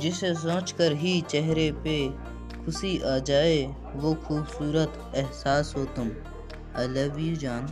जिसे सोच कर ही चेहरे पे खुशी आ जाए, वो खूबसूरत एहसास हो तुम। आई लव यू जान